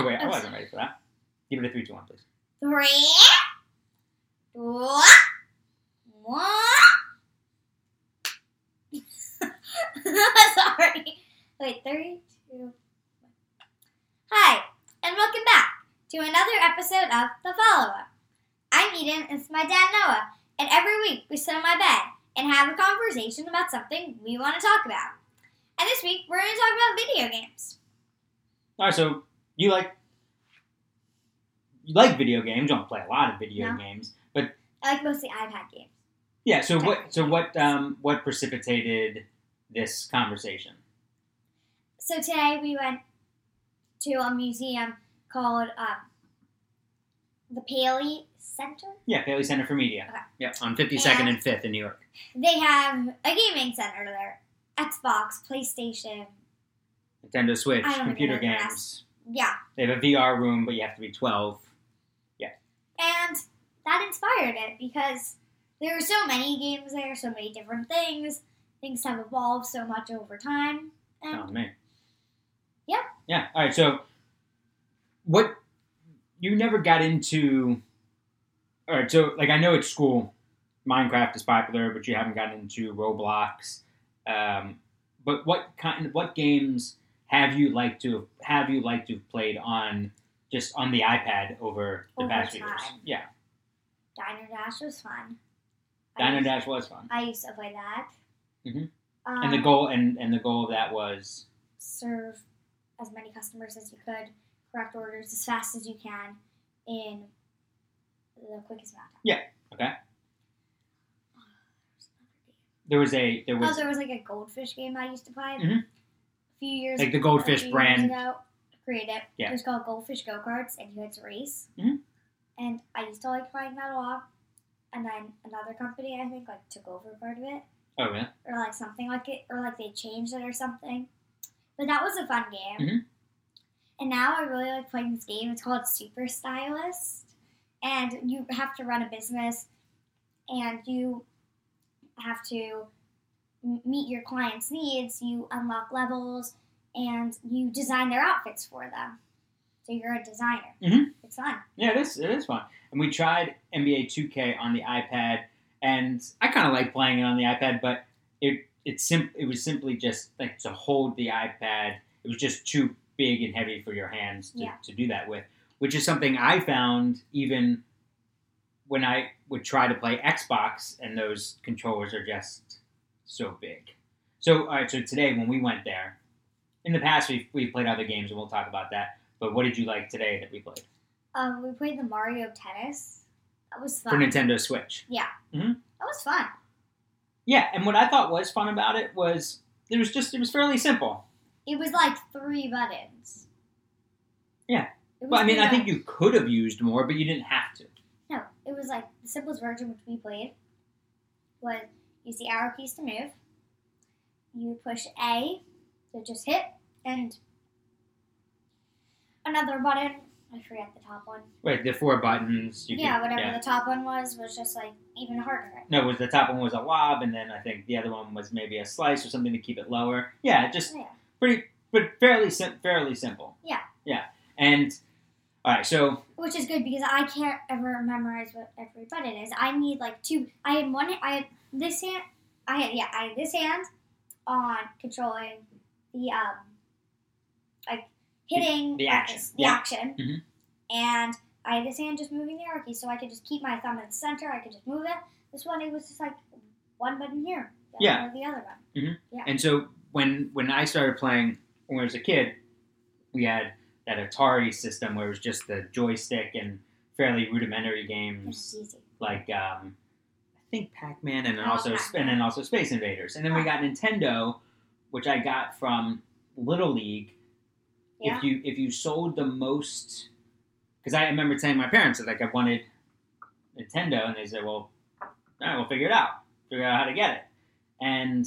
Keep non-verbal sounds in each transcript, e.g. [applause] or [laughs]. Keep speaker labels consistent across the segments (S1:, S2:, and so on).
S1: Oh wait, I wasn't ready for that. Give it a three, two, one, please.
S2: Three, two, one. [laughs] Sorry. Wait, three, two, one. Hi, and welcome back to another episode of The Follow Up. I'm Eden, and it's my dad Noah, and every week we sit on my bed and have a conversation about something we want to talk about. And this week we're going to talk about video games.
S1: All right, so you like you like video games. You don't play a lot of video
S2: No.
S1: games, but
S2: I like mostly iPad games.
S1: yeah. So what? So what? Um, what precipitated this conversation?
S2: So today we went to a museum called um, the Paley Center.
S1: Yeah, Paley Center for Media.
S2: Okay.
S1: Yep, on Fifty Second
S2: And-
S1: and Fifth in New York.
S2: They have a gaming center there. Xbox, PlayStation.
S1: Nintendo Switch,
S2: I don't even
S1: computer games.
S2: Yeah.
S1: They have a VR room, but you have to be twelve. Yeah.
S2: And that inspired it because there are so many games there, so many different things. Things have evolved so much over time. And
S1: Oh man.
S2: Yeah.
S1: Yeah. All right. So, what you never got into? All right. So, like, I know at school, Minecraft is popular, but you haven't gotten into Roblox. Um, but what kind? What games have you liked to have you liked to have played on just on the iPad over the
S2: Over
S1: past few years? Yeah.
S2: Diner Dash was fun. Diner
S1: Dash was fun,
S2: I used to play that.
S1: Mm-hmm.
S2: Um,
S1: and the goal and and the goal of that was
S2: serve as many customers as you could, correct orders as fast as you can in the quickest amount of time. Yeah.
S1: Okay. There was a there was Oh,
S2: there was like a goldfish game I used to play
S1: Mhm.
S2: Few years
S1: like the Goldfish
S2: years
S1: brand.
S2: ago. Created it.
S1: Yeah.
S2: It was called Goldfish Go Karts, and you had to race.
S1: Mhm.
S2: And I used to like playing that a lot. And then another company, I think, like took over part of it,
S1: Oh really?
S2: or like something like it, or like they changed it or something. But that was a fun game.
S1: Mhm.
S2: And now I really like playing this game. It's called Super Stylist, and you have to run a business, and you have to meet your clients' needs. You unlock levels, and you design their outfits for them. So you're a designer.
S1: Mhm.
S2: It's fun.
S1: Yeah, it is. It is fun. And we tried NBA 2K on the iPad, and I kind of like playing it on the iPad, but it it sim- it was simply just like to hold the iPad. It was just too big and heavy for your hands to,
S2: Yeah.
S1: to do that with, which is something I found even when I would try to play Xbox, and those controllers are just so big. So, all right. So today, when we went there, in the past we've we've played other games, and we'll talk about that. But what did you like today that we played
S2: Um, we played the Mario Tennis. That was
S1: for
S2: fun.
S1: Nintendo Switch? Yeah.
S2: That was fun.
S1: Yeah, and what I thought was fun about it was it was just it was fairly simple.
S2: It was like three buttons.
S1: Yeah. Well, I mean, I think you could have used more, but you didn't have to.
S2: No, it was like the simplest version which we played was use the arrow keys to move. You push A to just hit, and another button. I forget the top one.
S1: Wait, the four buttons. You
S2: yeah,
S1: could,
S2: whatever
S1: yeah.
S2: the top one was was just like even harder.
S1: No, it was the top one was a lob, and then I think the other one was maybe a slice or something to keep it lower. Yeah, just
S2: Yeah.
S1: pretty, but fairly sim- fairly simple.
S2: Yeah.
S1: Yeah, and all right, so
S2: Which is good because I can't ever memorize what every button is. I need like two. I had one. I had this hand. I had yeah. I had this hand on controlling the um, like hitting
S1: the
S2: like,
S1: action.
S2: the
S1: Yeah.
S2: action,
S1: Mhm.
S2: and I had this hand just moving the arrow key, so I could just keep my thumb in the center. I could just move it. This one, it was just like one button here, the
S1: Yeah.
S2: the other one. Yeah.
S1: And so when when I started playing when I was a kid, we had that Atari system where it was just the joystick and fairly rudimentary games like um, I think Pac Man and then
S2: Oh,
S1: also
S2: Pac-Man.
S1: and then also Space Invaders. And then we
S2: Oh.
S1: got Nintendo, which I got from Little League.
S2: Yeah.
S1: If you if you sold the most, because I remember telling my parents that like I wanted Nintendo, and they said, "Well, all right, we'll figure it out. Figure out how to get it." And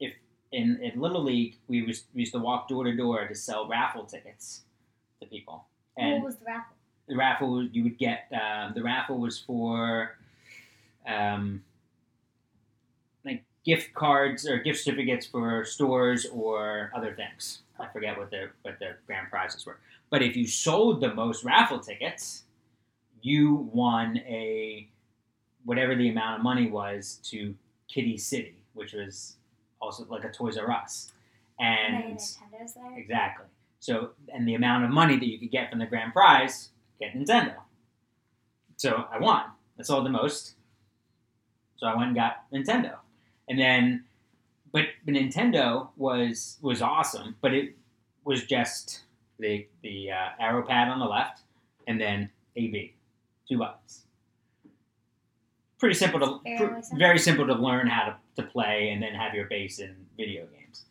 S1: if in, in Little League, we, was, we used to walk door to door to sell raffle tickets to people. And
S2: what was the raffle?
S1: the raffle you would get um, the raffle was for um, like gift cards or gift certificates for stores or other things I forget what the what the grand prizes were. But if you sold the most raffle tickets, you won a whatever the amount of money was to Kiddie City, which was also like a Toys R Us.
S2: And
S1: And
S2: Nintendo's there.
S1: exactly. So and the amount of money that you could get from the grand prize, get Nintendo. So I won. I sold the most. So I went and got Nintendo. And then but, but Nintendo was was awesome, but it was just the the uh, arrow pad on the left and then A B, two buttons. Pretty simple to
S2: Fairly
S1: pr-
S2: simple.
S1: very simple to learn how to, to play and then have your base in video games.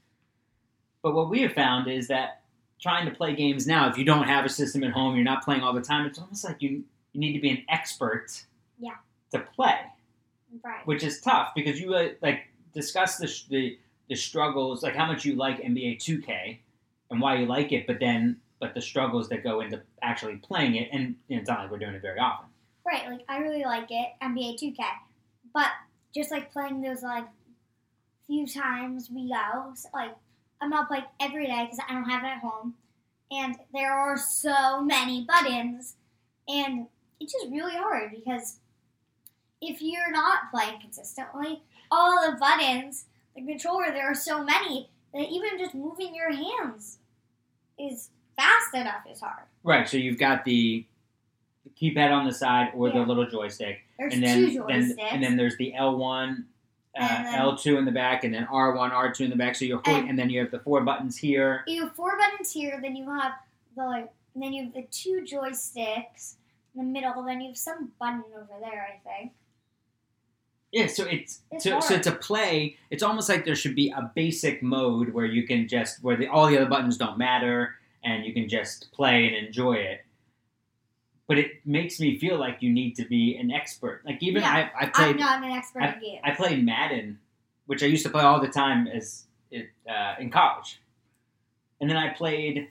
S1: But what we have found is that trying to play games now, if you don't have a system at home, you're not playing all the time. It's almost like you you need to be an expert
S2: Yeah.
S1: to play
S2: Right.
S1: which is tough because you uh, like discuss the, the the struggles, like how much you like NBA 2K and why you like it, but then but the struggles that go into actually playing it, and you know, it's not like we're doing it very often.
S2: Right, like I really like it, NBA 2K. But just like playing those like few times we go, so, like I'm not playing every day because I don't have it at home, and there are so many buttons, and it's just really hard because if you're not playing consistently, all the buttons, the controller, there are so many that even just moving your hands is fast enough is hard.
S1: Right. So you've got the keypad on the side or the little joystick,
S2: There's
S1: and then
S2: two
S1: then
S2: joysticks.
S1: and then there's the L1. Uh, L2 in the back, and then R1, R2 in the back. So you're holding,
S2: And-
S1: and then you have the four buttons here.
S2: you have four buttons here, then you have the like, and then you have the two joysticks in the middle, then you have some button over there, I think.
S1: Yeah, so it's,
S2: It's
S1: so, so to play, it's almost like there should be a basic mode where you can just where the, all the other buttons don't matter and you can just play and enjoy it. But it makes me feel like you need to be an expert. Like even
S2: Yeah,
S1: I, I
S2: I'm not an expert in games.
S1: I played Madden, which I used to play all the time as it, uh, in college, and then I played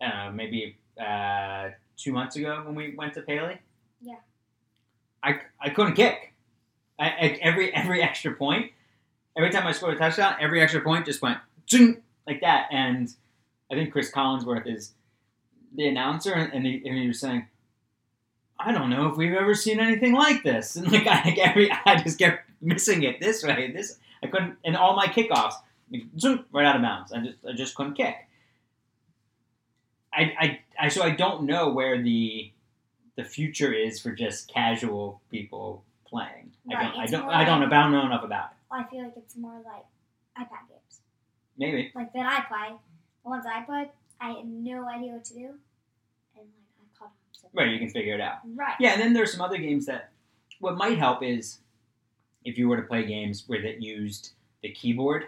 S1: I don't know maybe uh, two months ago when we went to Paley.
S2: Yeah.
S1: I, I couldn't kick. I, I, every every extra point, every time I scored a touchdown, every extra point just went like that. And I think Chris Collinsworth is the announcer, and, he, and he was saying, "I don't know if we've ever seen anything like this." And [laughs] like I, every I just kept missing it this way, this I couldn't, and all my kickoffs, like, zoom, right out of bounds. I just I just couldn't kick. I, I, I so I don't know where the the future is for just casual people playing. I
S2: Right,
S1: don't I don't I don't
S2: like-
S1: know, I don't know enough about it.
S2: I feel like it's more like iPad games.
S1: Maybe.
S2: Like that I play. The ones I played, I had no idea what to do. And like I caught on to
S1: Right, you can figure it out.
S2: Right.
S1: Yeah, and then there's some other games that what might help is if you were to play games where that used the keyboard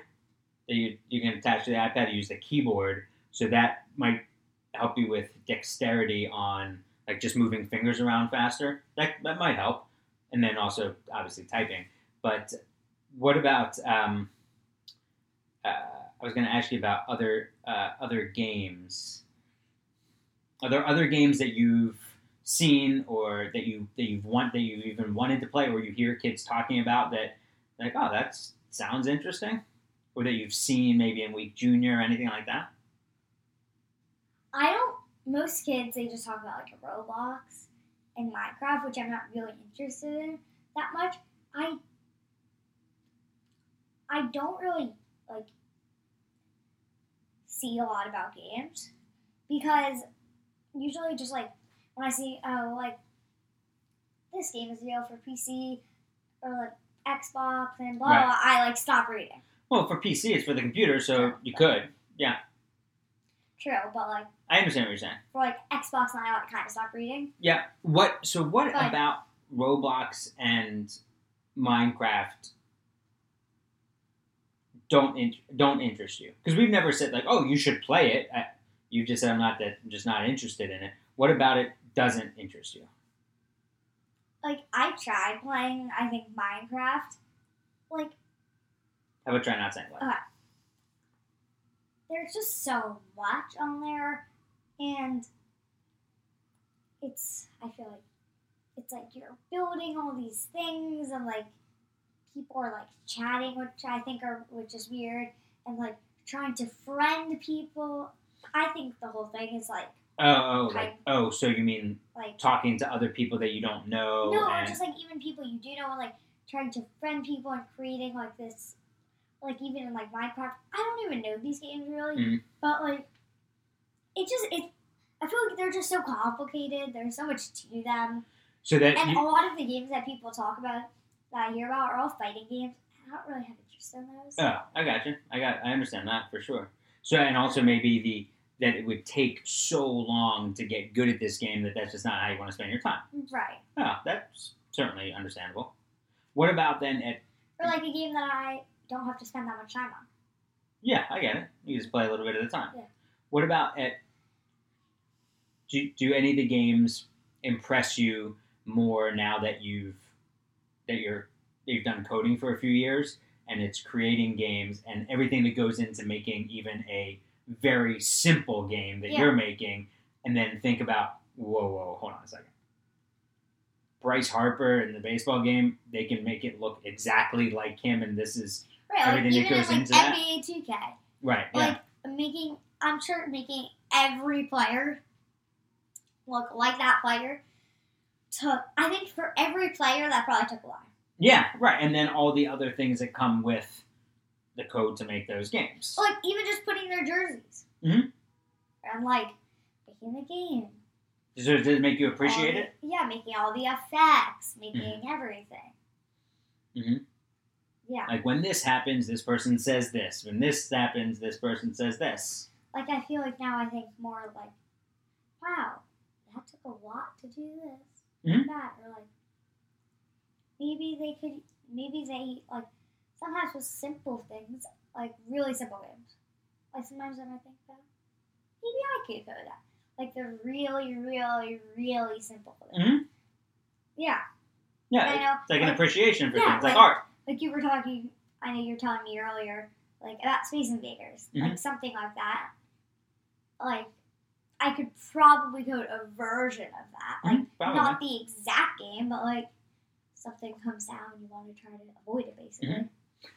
S1: that you you can attach to the iPad, use the keyboard, so that might help you with dexterity on like just moving fingers around faster. That that might help, and then also obviously typing. But what about? Um, uh, I was going to ask you about other uh, other games. Are there other games that you've seen or that you that you've want that you even wanted to play, or you hear kids talking about that, like, oh, that sounds interesting, or that you've seen maybe in Week Junior or anything like that?
S2: I don't. Most kids they just talk about like Roblox and Minecraft, which I'm not really interested in that much. I I don't really like see a lot about games because usually just like when I see oh like this game is real for PC or like Xbox and blah
S1: Right.
S2: blah, I like stop reading.
S1: Well, for PC, it's for the computer, so you could. Yeah.
S2: True, but like
S1: I understand what you're saying.
S2: for like Xbox, and I like kind of stop reading.
S1: Yeah. What? So what
S2: But-
S1: about Roblox and Minecraft? Don't in, don't interest you because we've never said like, oh, you should play it. I, you just said I'm not that, I'm just not interested in it. What about it doesn't interest you?
S2: like I tried playing I think Minecraft. Like
S1: How about try not saying what?
S2: Uh, there's just so much on there and it's I feel like it's like you're building all these things and like people are like chatting which I think are which is weird and like trying to friend people I think the whole thing is like
S1: Oh, oh, like, oh, so you mean
S2: like
S1: talking to other people that you don't know?
S2: no,
S1: and,
S2: just like even people you do know, like trying to friend people and creating like this, like even in like Minecraft. I don't even know these games really,
S1: Mhm.
S2: but like it just it. I feel like they're just so complicated. There's so much to them,
S1: so that
S2: and
S1: you,
S2: a lot of the games that people talk about that I hear about are all fighting games. I don't really have interest in those.
S1: Oh, I got you. I got. I understand that for sure. So, and also maybe the that it would take so long to get good at this game that that's just not how you want to spend your time.
S2: Right.
S1: Oh, that's certainly understandable. What about then at?
S2: Or like a game that I don't have to spend that much time on.
S1: Yeah, I get it. You just play a little bit at a time.
S2: Yeah.
S1: What about at? Do do any of the games impress you more now that you've that you're that you've done coding for a few years and it's creating games and everything that goes into making even a very simple game that
S2: Yeah.
S1: you're making and then think about whoa whoa hold on a second bryce harper in the baseball game they can make it look exactly like him and this is
S2: Right.
S1: Everything
S2: like
S1: that goes
S2: in like
S1: into that?
S2: NBA 2K.
S1: right yeah
S2: making I'm sure making every player look like that player took I think for every player that probably took a while.
S1: Yeah, right. And then all the other things that come with the code to make those games.
S2: Like even just putting their jerseys.
S1: Mhm.
S2: And like making the game.
S1: Does it make you appreciate it?
S2: Yeah, making all the effects, making everything.
S1: Mhm.
S2: Yeah.
S1: Like when this happens, this person says this. When this happens, this person says this.
S2: Like I feel like now I think more like, wow, that took a lot to do this,
S1: Mhm.
S2: that, or like maybe they could, maybe they like sometimes with simple things, like really simple games. Like sometimes I might think that maybe I could code that, like the really, really, really simple things.
S1: Mhm.
S2: Yeah,
S1: Yeah,
S2: I know.
S1: it's like an appreciation for
S2: yeah,
S1: things like
S2: like-
S1: art.
S2: like you were talking i know you were telling me earlier like about space invaders
S1: Mhm.
S2: like something like that like i could probably code a version of that like
S1: Mhm, probably.
S2: not the exact game but like something comes down and you want to try to avoid it basically
S1: Mhm.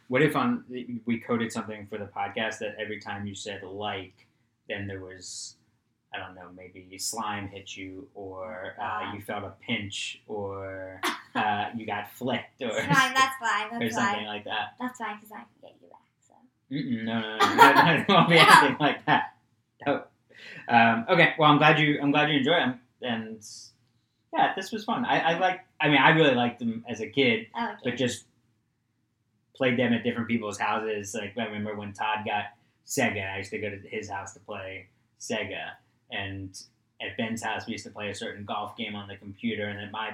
S1: What if on we coded something for the podcast that every time you said like, then there was, I don't know, maybe slime hit you, or uh,
S2: Ah.
S1: you felt a pinch, or [laughs] uh, you got flicked, or, [laughs]
S2: fine that's fine
S1: or something
S2: fine
S1: like that.
S2: that's fine because i can get you back so
S1: Mm-mm, no, no, no, it won't be anything like that. No. Um, okay, well, I'm glad you, I'm glad you enjoy them, and yeah, this was fun. I, I like, I mean, I really liked them as a kid,
S2: oh okay.
S1: but just played them at different people's houses. Like I remember when Todd got Sega, I used to go to his house to play Sega, and at Ben's house we used to play a certain golf game on the computer, and at my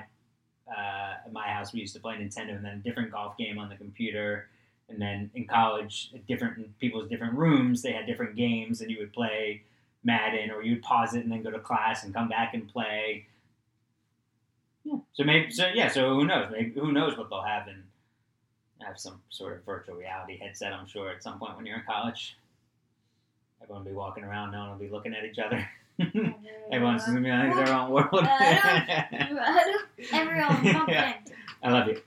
S1: uh, at my house we used to play Nintendo, and then a different golf game on the computer. And then in college, at different people's different rooms, they had different games, and you would play Madden, or you'd pause it and then go to class and come back and play. Yeah. So maybe, so yeah. So who knows? Maybe who knows what they'll have in have some sort of virtual reality headset. I'm sure at some point when you're in college, everyone will be walking around, no one will be looking at each other. Everyone's just gonna be like their own world. [laughs] [laughs]
S2: everyone bump [laughs]
S1: Yeah.
S2: into
S1: I love you.